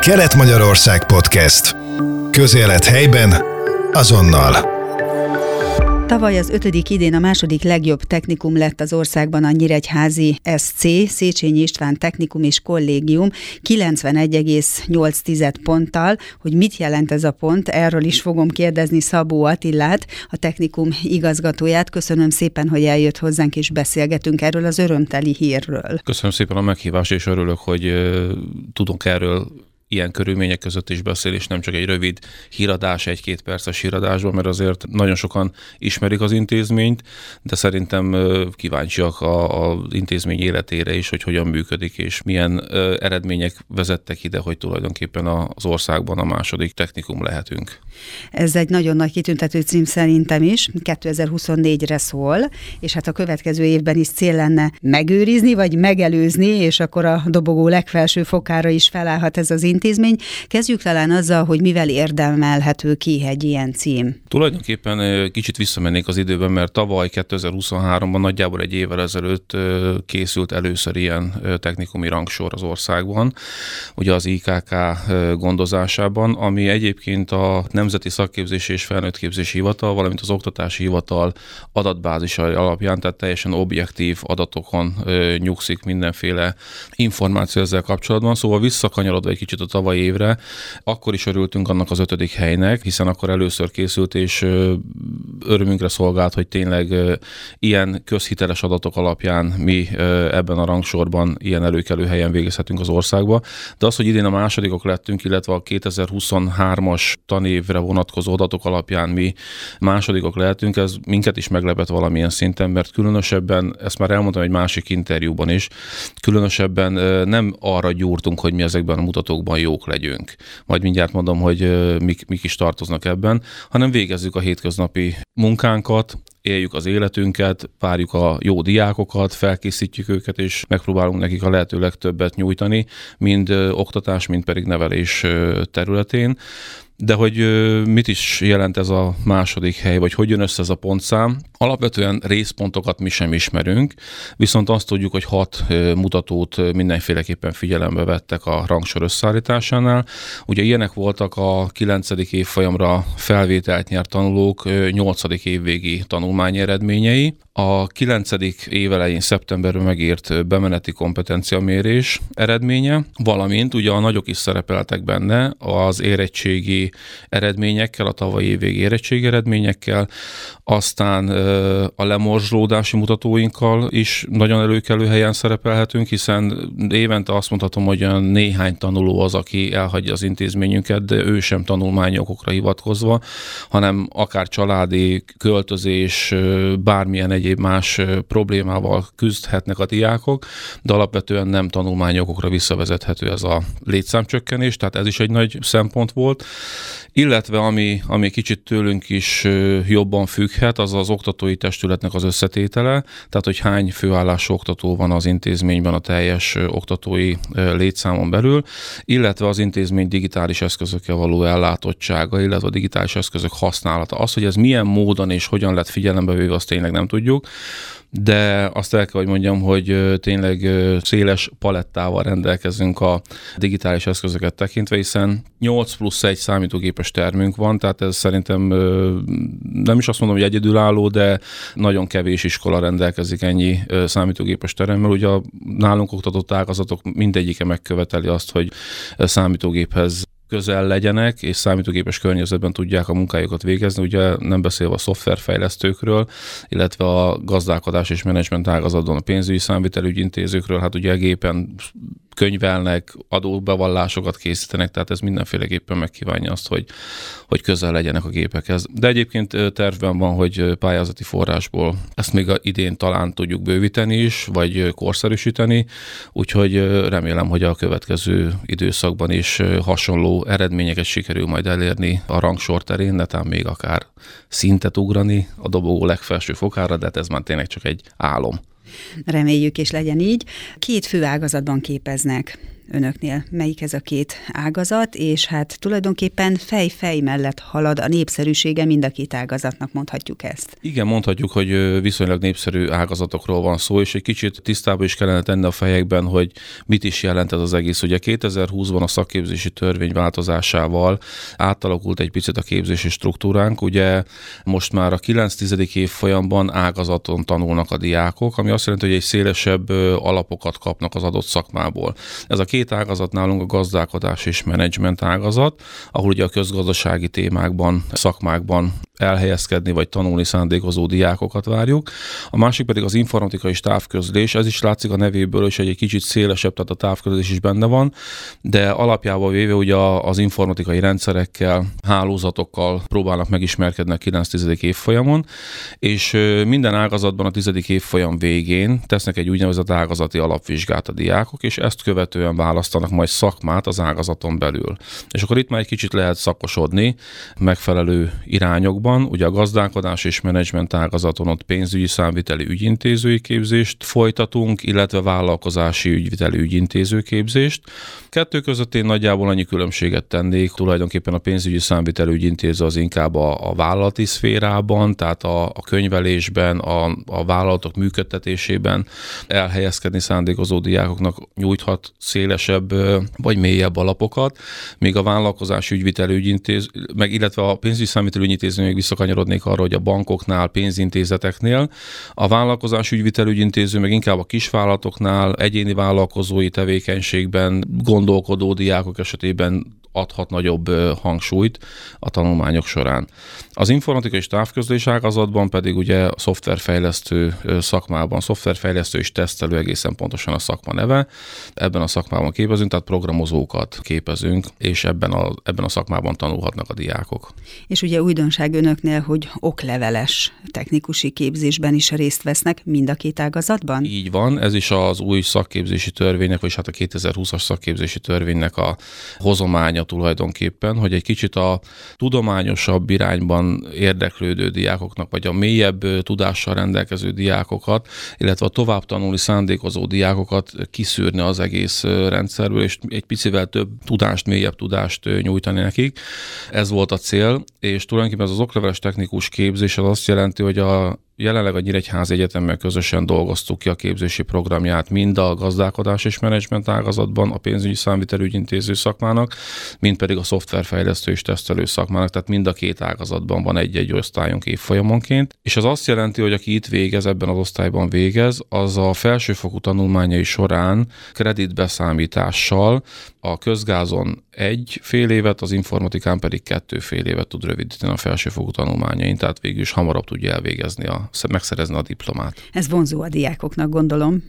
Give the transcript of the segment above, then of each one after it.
Kelet-Magyarország Podcast. Közélet helyben, azonnal. Tavaly az ötödik idén a második legjobb technikum lett az országban a Nyíregyházi SC, Széchenyi István Technikum és Kollégium 91,8 ponttal. Hogy mit jelent ez a pont, erről is fogom kérdezni Szabó Attillát, a technikum igazgatóját. Köszönöm szépen, hogy eljött hozzánk és beszélgetünk erről az örömteli hírről. Köszönöm szépen a meghívást, és örülök, hogy tudunk erről ilyen körülmények között is beszél, és nem csak egy rövid híradás, egy-két perces híradásban, mert azért nagyon sokan ismerik az intézményt, de szerintem kíváncsiak az intézmény életére is, hogy hogyan működik, és milyen eredmények vezettek ide, hogy tulajdonképpen az országban a második technikum lehetünk. Ez egy nagyon nagy kitüntető cím szerintem is, 2024-re szól, és hát a következő évben is cél lenne megőrizni, vagy megelőzni, és akkor a dobogó legfelső fokára is felállhat ez az intézmény intézmény. Kezdjük talán azzal, hogy mivel érdemelhető ki egy ilyen cím. Tulajdonképpen kicsit visszamennék az időben, mert tavaly 2023-ban nagyjából egy évvel ezelőtt készült először ilyen technikumi rangsor az országban, ugye az IKK gondozásában, ami egyébként a Nemzeti Szakképzési és Felnőttképzési Hivatal, valamint az Oktatási Hivatal adatbázisai alapján, tehát teljesen objektív adatokon nyugszik mindenféle információ ezzel kapcsolatban. Szóval visszakanyarodva egy kicsit a tavaly évre, akkor is örültünk annak az ötödik helynek, hiszen akkor először készült, és örömünkre szolgált, hogy tényleg ilyen közhiteles adatok alapján mi ebben a rangsorban ilyen előkelő helyen végezhetünk az országba. De az, hogy idén a másodikok lettünk, illetve a 2023-as tanévre vonatkozó adatok alapján mi másodikok lehetünk, ez minket is meglepett valamilyen szinten, mert különösebben, ezt már elmondtam egy másik interjúban is, különösebben nem arra gyúrtunk, hogy mi ezekben a mutatókban jók legyünk. Majd mindjárt mondom, hogy mik, mik is tartoznak ebben, hanem végezzük a hétköznapi munkánkat, éljük az életünket, várjuk a jó diákokat, felkészítjük őket, és megpróbálunk nekik a lehető legtöbbet nyújtani, mind oktatás, mind pedig nevelés területén. De hogy mit is jelent ez a második hely, vagy hogy jön össze ez a pontszám? Alapvetően részpontokat mi sem ismerünk, viszont azt tudjuk, hogy hat mutatót mindenféleképpen figyelembe vettek a rangsor összeállításánál. Ugye ilyenek voltak a 9. évfolyamra felvételt nyert tanulók 8. évvégi tanulmány eredményei, a 9. évelején szeptemberben megírt bemeneti kompetenciamérés eredménye, valamint ugye a nagyok is szerepeltek benne az érettségi eredményekkel, a tavalyi évvégi érettségi eredményekkel, aztán a lemorzsolódási mutatóinkkal is nagyon előkelő helyen szerepelhetünk, hiszen évente azt mondhatom, hogy olyan néhány tanuló az, aki elhagyja az intézményünket, de ő sem tanulmányokokra hivatkozva, hanem akár családi költözés, bármilyen egyéb más problémával küzdhetnek a diákok, de alapvetően nem tanulmányokokra visszavezethető ez a létszámcsökkenés, tehát ez is egy nagy szempont volt. Illetve ami, ami kicsit tőlünk is jobban függhet, az az oktatói testületnek az összetétele, tehát hogy hány főállású oktató van az intézményben a teljes oktatói létszámon belül, illetve az intézmény digitális eszközökkel való ellátottsága, illetve a digitális eszközök használata. Az, hogy ez milyen módon és hogyan lett figyelembe véve, azt tényleg nem tudjuk de azt el kell, hogy mondjam, hogy tényleg széles palettával rendelkezünk a digitális eszközöket tekintve, hiszen 8 plusz egy számítógépes termünk van, tehát ez szerintem nem is azt mondom, hogy egyedülálló, de nagyon kevés iskola rendelkezik ennyi számítógépes teremmel. Ugye a nálunk oktatott ágazatok mindegyike megköveteli azt, hogy számítógéphez közel legyenek, és számítógépes környezetben tudják a munkájukat végezni, ugye nem beszélve a szoftverfejlesztőkről, illetve a gazdálkodás és menedzsment ágazatban a pénzügyi számvitelügyintézőkről, hát ugye a gépen könyvelnek, adóbevallásokat készítenek, tehát ez mindenféleképpen megkívánja azt, hogy, hogy közel legyenek a gépekhez. De egyébként tervben van, hogy pályázati forrásból ezt még a idén talán tudjuk bővíteni is, vagy korszerűsíteni, úgyhogy remélem, hogy a következő időszakban is hasonló eredményeket sikerül majd elérni a rangsor terén, netán még akár szintet ugrani a dobogó legfelső fokára, de hát ez már tényleg csak egy álom. Reméljük és legyen így. Két fő ágazatban képeznek önöknél? Melyik ez a két ágazat, és hát tulajdonképpen fej-fej mellett halad a népszerűsége mind a két ágazatnak, mondhatjuk ezt. Igen, mondhatjuk, hogy viszonylag népszerű ágazatokról van szó, és egy kicsit tisztában is kellene tenni a fejekben, hogy mit is jelent ez az egész. Ugye 2020-ban a szakképzési törvény változásával átalakult egy picit a képzési struktúránk. Ugye most már a 9-10. év folyamban ágazaton tanulnak a diákok, ami azt jelenti, hogy egy szélesebb alapokat kapnak az adott szakmából. Ez a két ágazat nálunk a gazdálkodás és menedzsment ágazat, ahol ugye a közgazdasági témákban, szakmákban elhelyezkedni vagy tanulni szándékozó diákokat várjuk. A másik pedig az informatikai távközlés, ez is látszik a nevéből, és egy kicsit szélesebb, tehát a távközlés is benne van, de alapjában véve ugye az informatikai rendszerekkel, hálózatokkal próbálnak megismerkedni a 9-10. évfolyamon, és minden ágazatban a 10. évfolyam végén tesznek egy úgynevezett ágazati alapvizsgát a diákok, és ezt követően választanak majd szakmát az ágazaton belül. És akkor itt már egy kicsit lehet szakosodni megfelelő irányokban, ágazatban, ugye a gazdálkodás és menedzsment ágazaton ott pénzügyi számviteli ügyintézői képzést folytatunk, illetve vállalkozási ügyviteli ügyintéző képzést. Kettő között én nagyjából annyi különbséget tennék, tulajdonképpen a pénzügyi számviteli ügyintéző az inkább a, a vállalati szférában, tehát a, a könyvelésben, a, a vállalatok működtetésében elhelyezkedni szándékozó diákoknak nyújthat szélesebb vagy mélyebb alapokat, míg a vállalkozási ügyviteli ügyintéző, meg illetve a pénzügyi számviteli ügyintéző visszakanyarodnék arra, hogy a bankoknál, pénzintézeteknél, a vállalkozás ügyvitelügyintéző meg inkább a kisvállalatoknál, egyéni vállalkozói tevékenységben gondolkodó diákok esetében adhat nagyobb hangsúlyt a tanulmányok során. Az informatika és távközlés ágazatban pedig ugye a szoftverfejlesztő szakmában, szoftverfejlesztő és tesztelő egészen pontosan a szakma neve. Ebben a szakmában képezünk, tehát programozókat képezünk, és ebben a, ebben a szakmában tanulhatnak a diákok. És ugye újdonság önöknél, hogy okleveles technikusi képzésben is részt vesznek mind a két ágazatban? Így van, ez is az új szakképzési törvénynek, vagy hát a 2020-as szakképzési törvénynek a hozománya tulajdonképpen, hogy egy kicsit a tudományosabb irányban érdeklődő diákoknak, vagy a mélyebb tudással rendelkező diákokat, illetve a tovább tanulni szándékozó diákokat kiszűrni az egész rendszerből, és egy picivel több tudást, mélyebb tudást nyújtani nekik. Ez volt a cél, és tulajdonképpen ez az okleveles technikus képzés az azt jelenti, hogy a Jelenleg a Nyíregyházi Egyetemmel közösen dolgoztuk ki a képzési programját mind a gazdálkodás és menedzsment ágazatban, a pénzügyi számvitelügyintéző szakmának, mind pedig a szoftverfejlesztő és tesztelő szakmának, tehát mind a két ágazatban van egy-egy osztályunk évfolyamonként. És az azt jelenti, hogy aki itt végez, ebben az osztályban végez, az a felsőfokú tanulmányai során kreditbeszámítással a közgázon egy fél évet, az informatikán pedig kettő fél évet tud rövidíteni a felsőfokú tanulmányain, tehát végül is hamarabb tudja elvégezni, a, megszerezni a diplomát. Ez vonzó a diákoknak, gondolom.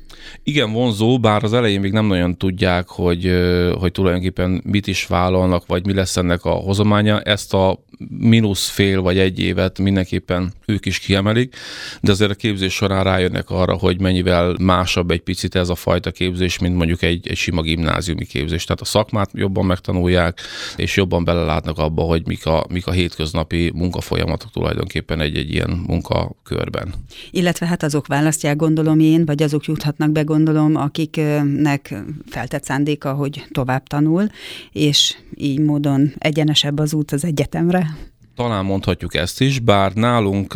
Igen, vonzó, bár az elején még nem nagyon tudják, hogy, hogy tulajdonképpen mit is vállalnak, vagy mi lesz ennek a hozománya. Ezt a mínusz fél vagy egy évet mindenképpen ők is kiemelik, de azért a képzés során rájönnek arra, hogy mennyivel másabb egy picit ez a fajta képzés, mint mondjuk egy, egy sima gimnáziumi képzés. Tehát a szakmát jobban megtanulják, és jobban belelátnak abba, hogy mik a, mik a hétköznapi munkafolyamatok tulajdonképpen egy-egy ilyen munkakörben. Illetve hát azok választják, gondolom én, vagy azok juthatnak be, gondolom, akiknek feltett szándéka, hogy tovább tanul, és így módon egyenesebb az út az egyetemre. Talán mondhatjuk ezt is, bár nálunk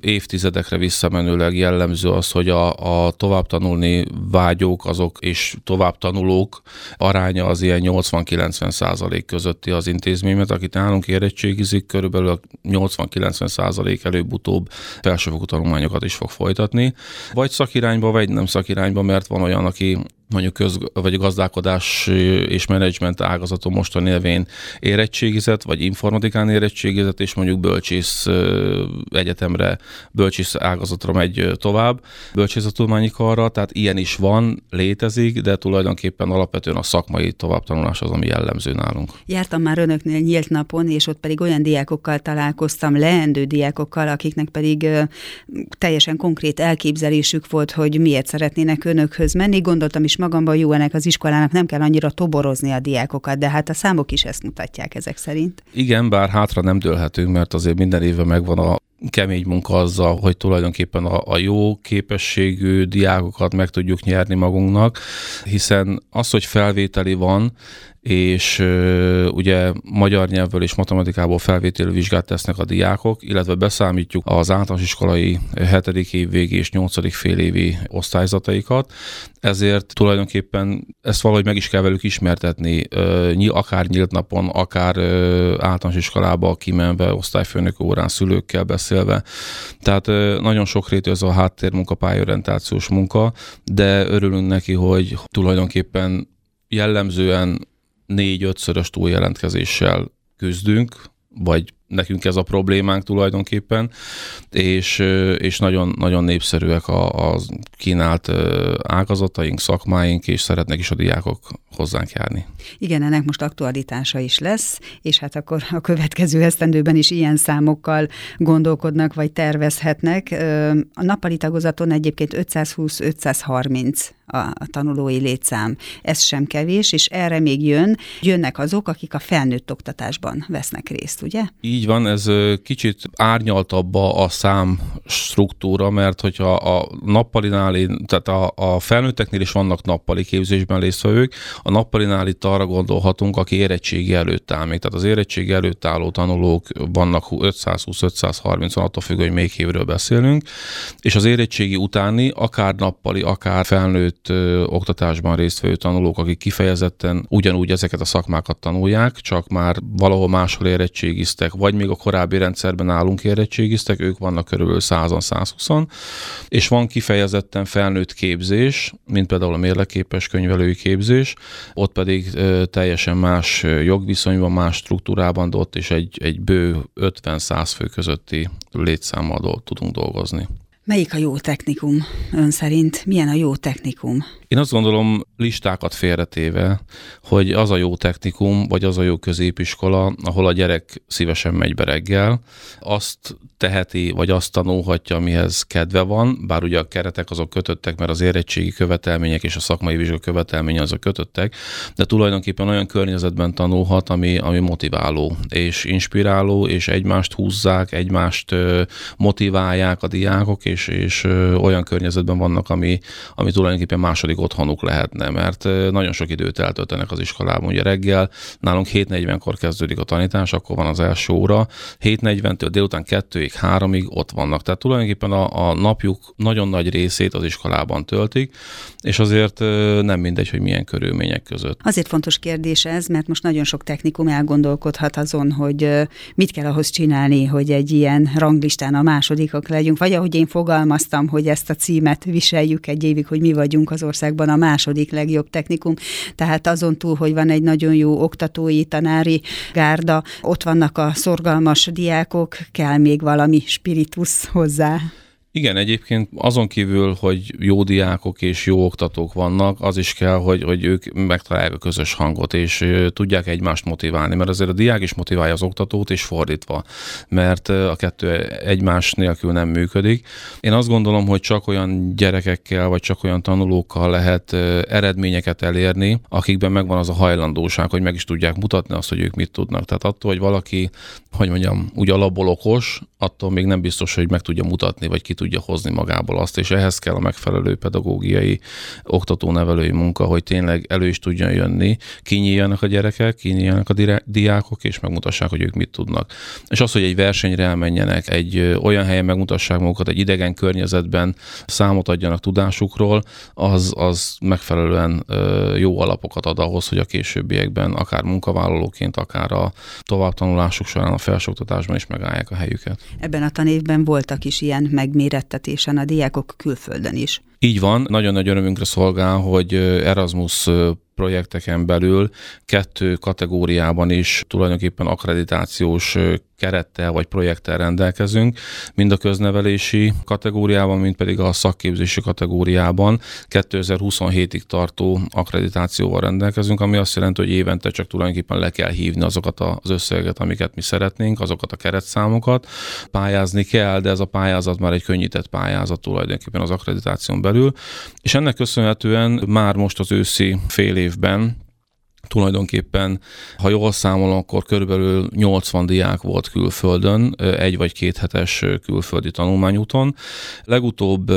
évtizedekre visszamenőleg jellemző az, hogy a, a tovább tanulni vágyók azok és tovább tanulók aránya az ilyen 80-90 százalék közötti az intézményben, akit nálunk érettségizik, körülbelül a 80-90 százalék előbb-utóbb felsőfokú tanulmányokat is fog folytatni, vagy szakirányba, vagy nem szakirányba, mert van olyan, aki mondjuk köz, vagy gazdálkodás és menedzsment ágazaton mostan élvén érettségizett, vagy informatikán érettségizett, és mondjuk bölcsész egyetemre, bölcsész ágazatra megy tovább, bölcsészettudományi karra, tehát ilyen is van, létezik, de tulajdonképpen alapvetően a szakmai továbbtanulás az, ami jellemző nálunk. Jártam már önöknél nyílt napon, és ott pedig olyan diákokkal találkoztam, leendő diákokkal, akiknek pedig teljesen konkrét elképzelésük volt, hogy miért szeretnének önökhöz menni. Gondoltam is magamban jó ennek az iskolának, nem kell annyira toborozni a diákokat, de hát a számok is ezt mutatják ezek szerint. Igen, bár hátra nem dőlhetünk, mert azért minden évben megvan a kemény munka azzal, hogy tulajdonképpen a, a jó képességű diákokat meg tudjuk nyerni magunknak, hiszen az, hogy felvételi van, és ugye magyar nyelvből és matematikából felvételi vizsgát tesznek a diákok, illetve beszámítjuk az általános iskolai 7. év végi és 8. fél osztályzataikat, ezért tulajdonképpen ezt valahogy meg is kell velük ismertetni, akár nyílt napon, akár általános iskolába kimenve, osztályfőnök órán, szülőkkel beszélve. Tehát nagyon sokrétű ez a háttérmunka, pályorientációs munka, de örülünk neki, hogy tulajdonképpen jellemzően négy-ötszörös túljelentkezéssel küzdünk, vagy nekünk ez a problémánk tulajdonképpen, és, és nagyon, nagyon népszerűek a, a kínált ágazataink, szakmáink, és szeretnek is a diákok hozzánk járni. Igen, ennek most aktualitása is lesz, és hát akkor a következő esztendőben is ilyen számokkal gondolkodnak, vagy tervezhetnek. A nappali tagozaton egyébként 520-530 a tanulói létszám. Ez sem kevés, és erre még jön, jönnek azok, akik a felnőtt oktatásban vesznek részt, ugye? Így van, ez kicsit árnyaltabb a szám struktúra, mert hogyha a nappalinál, tehát a, a felnőtteknél is vannak nappali képzésben résztvevők, a nappalinál itt arra gondolhatunk, aki érettségi előtt áll még. Tehát az érettségi előtt álló tanulók vannak 520-530, attól függ, hogy még évről beszélünk, és az érettségi utáni, akár nappali, akár felnőtt ö, oktatásban résztvevő tanulók, akik kifejezetten ugyanúgy ezeket a szakmákat tanulják, csak már valahol máshol érettségiztek, vagy még a korábbi rendszerben állunk érettségiztek, ők vannak körülbelül 100-120, és van kifejezetten felnőtt képzés, mint például a mérleképes könyvelői képzés, ott pedig teljesen más jogviszonyban, más struktúrában, de ott is egy, egy bő 50-100 fő közötti létszámmal tudunk dolgozni. Melyik a jó technikum ön szerint? Milyen a jó technikum? Én azt gondolom, listákat félretéve, hogy az a jó technikum, vagy az a jó középiskola, ahol a gyerek szívesen megy be reggel, azt teheti, vagy azt tanulhatja, amihez kedve van, bár ugye a keretek azok kötöttek, mert az érettségi követelmények és a szakmai vizsga követelménye azok kötöttek, de tulajdonképpen olyan környezetben tanulhat, ami, ami motiváló és inspiráló, és egymást húzzák, egymást motiválják a diákok, és, és olyan környezetben vannak, ami, ami tulajdonképpen második még otthonuk lehetne, mert nagyon sok időt eltöltenek az iskolában. Ugye reggel nálunk 7.40-kor kezdődik a tanítás, akkor van az első óra, 7.40-től délután 2-ig, 3-ig ott vannak. Tehát tulajdonképpen a, a napjuk nagyon nagy részét az iskolában töltik, és azért nem mindegy, hogy milyen körülmények között. Azért fontos kérdés ez, mert most nagyon sok technikum elgondolkodhat azon, hogy mit kell ahhoz csinálni, hogy egy ilyen ranglistán a másodikak legyünk, vagy ahogy én fogalmaztam, hogy ezt a címet viseljük egy évig, hogy mi vagyunk az ország országban a második legjobb technikum, tehát azon túl, hogy van egy nagyon jó oktatói, tanári gárda, ott vannak a szorgalmas diákok, kell még valami spiritus hozzá. Igen, egyébként azon kívül, hogy jó diákok és jó oktatók vannak, az is kell, hogy, hogy ők megtalálják a közös hangot, és tudják egymást motiválni, mert azért a diák is motiválja az oktatót, és fordítva, mert a kettő egymás nélkül nem működik. Én azt gondolom, hogy csak olyan gyerekekkel, vagy csak olyan tanulókkal lehet eredményeket elérni, akikben megvan az a hajlandóság, hogy meg is tudják mutatni azt, hogy ők mit tudnak. Tehát attól, hogy valaki, hogy mondjam, úgy alapból okos, attól még nem biztos, hogy meg tudja mutatni, vagy ki tudja hozni magából azt, és ehhez kell a megfelelő pedagógiai, oktató-nevelői munka, hogy tényleg elő is tudjon jönni, kinyíljanak a gyerekek, kinyíljanak a diákok, és megmutassák, hogy ők mit tudnak. És az, hogy egy versenyre elmenjenek, egy olyan helyen megmutassák magukat, egy idegen környezetben számot adjanak tudásukról, az, az megfelelően jó alapokat ad ahhoz, hogy a későbbiekben akár munkavállalóként, akár a továbbtanulásuk során a felsőoktatásban is megállják a helyüket. Ebben a tanévben voltak is ilyen megmérések mérettetésen a diákok külföldön is. Így van, nagyon nagy örömünkre szolgál, hogy Erasmus projekteken belül kettő kategóriában is tulajdonképpen akkreditációs kerettel vagy projekttel rendelkezünk, mind a köznevelési kategóriában, mind pedig a szakképzési kategóriában 2027-ig tartó akkreditációval rendelkezünk, ami azt jelenti, hogy évente csak tulajdonképpen le kell hívni azokat az összegeket, amiket mi szeretnénk, azokat a keretszámokat. Pályázni kell, de ez a pályázat már egy könnyített pályázat tulajdonképpen az akkreditáción belül, és ennek köszönhetően már most az őszi fél évben tulajdonképpen, ha jól számolom, akkor körülbelül 80 diák volt külföldön, egy vagy két hetes külföldi tanulmányúton. Legutóbb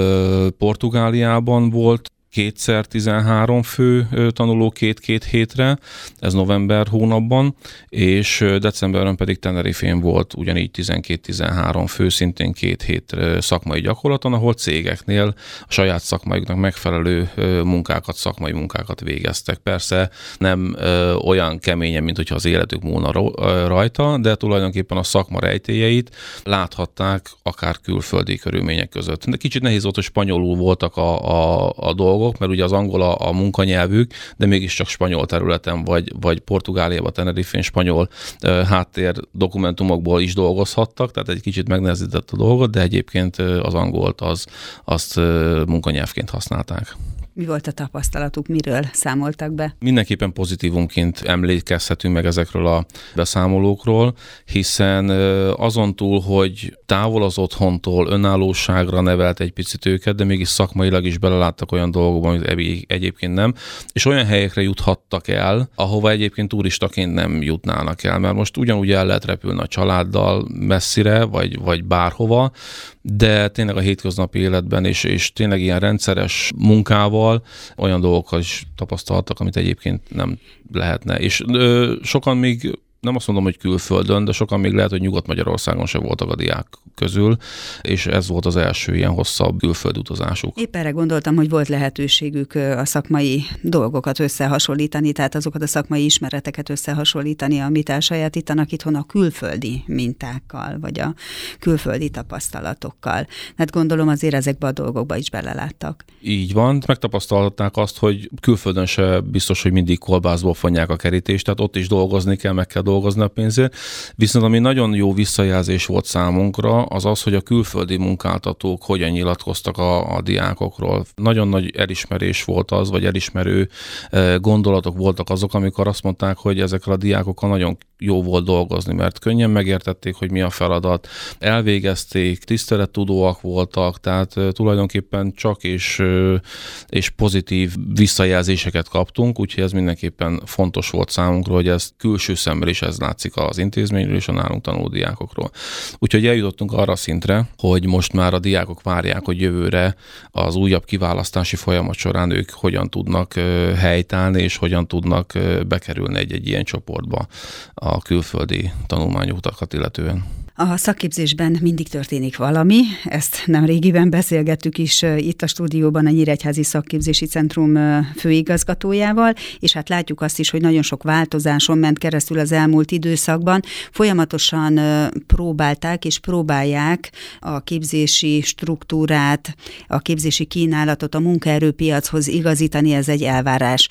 Portugáliában volt kétszer 13 fő tanuló két-két hétre, ez november hónapban, és decemberben pedig Tenerifén volt ugyanígy 12-13 fő, szintén két hét szakmai gyakorlaton, ahol cégeknél a saját szakmaiuknak megfelelő munkákat, szakmai munkákat végeztek. Persze nem olyan keményen, mint hogyha az életük múlna rajta, de tulajdonképpen a szakma rejtélyeit láthatták akár külföldi körülmények között. De kicsit nehéz volt, hogy spanyolul voltak a, a, a dolgok, dolgok, mert ugye az angol a, a munkanyelvük, de mégiscsak spanyol területen, vagy, vagy Portugáliában, Tenerifén spanyol uh, háttér dokumentumokból is dolgozhattak, tehát egy kicsit megnehezített a dolgot, de egyébként az angolt az, azt munkanyelvként használták. Mi volt a tapasztalatuk, miről számoltak be? Mindenképpen pozitívumként emlékezhetünk meg ezekről a beszámolókról, hiszen azon túl, hogy távol az otthontól önállóságra nevelt egy picit őket, de mégis szakmailag is beleláttak olyan dolgokba, amit egyébként nem, és olyan helyekre juthattak el, ahova egyébként turistaként nem jutnának el, mert most ugyanúgy el lehet repülni a családdal messzire, vagy, vagy bárhova, de tényleg a hétköznapi életben, és, és tényleg ilyen rendszeres munkával olyan dolgokkal is tapasztaltak, amit egyébként nem lehetne. És ö, sokan még nem azt mondom, hogy külföldön, de sokan még lehet, hogy Nyugat-Magyarországon se voltak a diák közül, és ez volt az első ilyen hosszabb külföld utazásuk. Épp erre gondoltam, hogy volt lehetőségük a szakmai dolgokat összehasonlítani, tehát azokat a szakmai ismereteket összehasonlítani, amit elsajátítanak itthon a külföldi mintákkal, vagy a külföldi tapasztalatokkal. Hát gondolom azért ezekbe a dolgokba is beleláttak. Így van, megtapasztalták azt, hogy külföldön se biztos, hogy mindig kolbászból fonják a kerítést, tehát ott is dolgozni kell, meg kell dolgozni a pénzért. Viszont ami nagyon jó visszajelzés volt számunkra, az az, hogy a külföldi munkáltatók hogyan nyilatkoztak a, a diákokról. Nagyon nagy elismerés volt az, vagy elismerő eh, gondolatok voltak azok, amikor azt mondták, hogy ezekkel a diákokkal nagyon jó volt dolgozni, mert könnyen megértették, hogy mi a feladat, elvégezték, tisztelettudóak voltak, tehát eh, tulajdonképpen csak és, eh, és pozitív visszajelzéseket kaptunk, úgyhogy ez mindenképpen fontos volt számunkra, hogy ez külső szemre is ez látszik az intézményről és a nálunk tanuló diákokról. Úgyhogy eljutottunk arra szintre, hogy most már a diákok várják, hogy jövőre az újabb kiválasztási folyamat során ők hogyan tudnak helytállni, és hogyan tudnak bekerülni egy-egy ilyen csoportba a külföldi tanulmányutakat illetően. A szakképzésben mindig történik valami, ezt nem régiben beszélgettük is itt a stúdióban a Nyíregyházi Szakképzési Centrum főigazgatójával, és hát látjuk azt is, hogy nagyon sok változáson ment keresztül az elmúlt időszakban. Folyamatosan próbálták és próbálják a képzési struktúrát, a képzési kínálatot a munkaerőpiachoz igazítani, ez egy elvárás.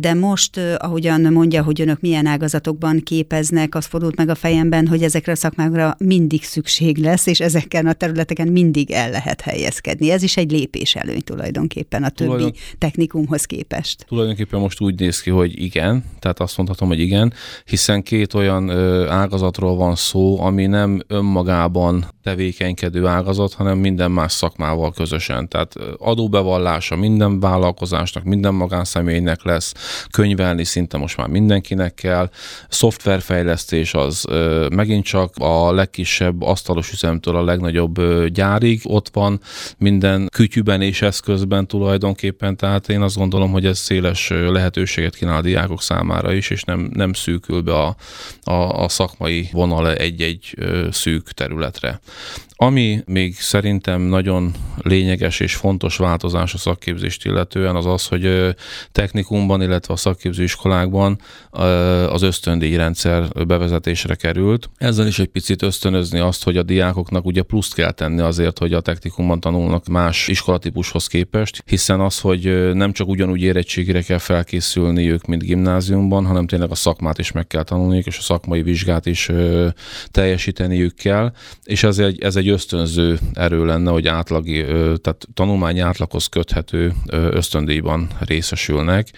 De most, ahogyan mondja, hogy önök milyen ágazatokban képeznek, az fordult meg a fejemben, hogy ezekre a szakmákra mindig szükség lesz, és ezeken a területeken mindig el lehet helyezkedni. Ez is egy lépés előny tulajdonképpen a többi Tulajdon... technikumhoz képest. Tulajdonképpen most úgy néz ki, hogy igen, tehát azt mondhatom, hogy igen, hiszen két olyan ágazatról van szó, ami nem önmagában tevékenykedő ágazat, hanem minden más szakmával közösen. Tehát adóbevallása minden vállalkozásnak, minden magánszemélynek lesz, könyvelni szinte most már mindenkinek kell, szoftverfejlesztés az megint csak a legkisebb asztalos üzemtől a legnagyobb gyárig ott van, minden kütyűben és eszközben tulajdonképpen, tehát én azt gondolom, hogy ez széles lehetőséget kínál a diákok számára is, és nem, nem szűkül be a, a, a szakmai vonal egy-egy szűk területre. Ami még szerintem nagyon lényeges és fontos változás a szakképzést illetően az az, hogy technikumban, illetve a szakképzőiskolákban az ösztöndíj rendszer bevezetésre került. Ezzel is egy picit ösztönözni azt, hogy a diákoknak ugye pluszt kell tenni azért, hogy a technikumban tanulnak más iskolatípushoz képest, hiszen az, hogy nem csak ugyanúgy érettségére kell felkészülni ők, mint gimnáziumban, hanem tényleg a szakmát is meg kell tanulniuk, és a szakmai vizsgát is teljesíteniük kell, és ez egy, ez egy ösztönző erő lenne, hogy átlagi, tehát tanulmány átlaghoz köthető ösztöndíjban részesülnek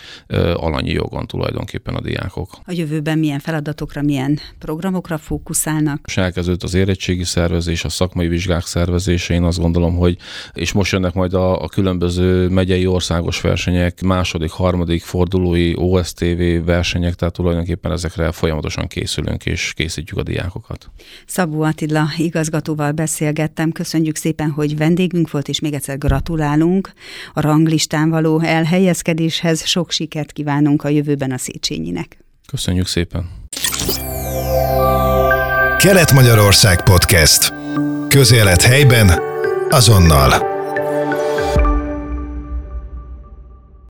alanyi jogon tulajdonképpen a diákok. A jövőben milyen feladatokra, milyen programokra fókuszálnak? És elkezdődött az érettségi szervezés, a szakmai vizsgák szervezése, én azt gondolom, hogy és most jönnek majd a, a különböző megyei országos versenyek, második, harmadik fordulói OSTV versenyek, tehát tulajdonképpen ezekre folyamatosan készülünk és készítjük a diákokat. Szabó Attila igazgatóval beszélgettem, köszönjük szépen, hogy vendégünk volt, és még egyszer gratulálunk a ranglistán való elhelyezkedéshez. Sok sikert kívánunk a jövőben a Széchenyinek. Köszönjük szépen! Kelet-Magyarország Podcast. Közélet helyben, azonnal.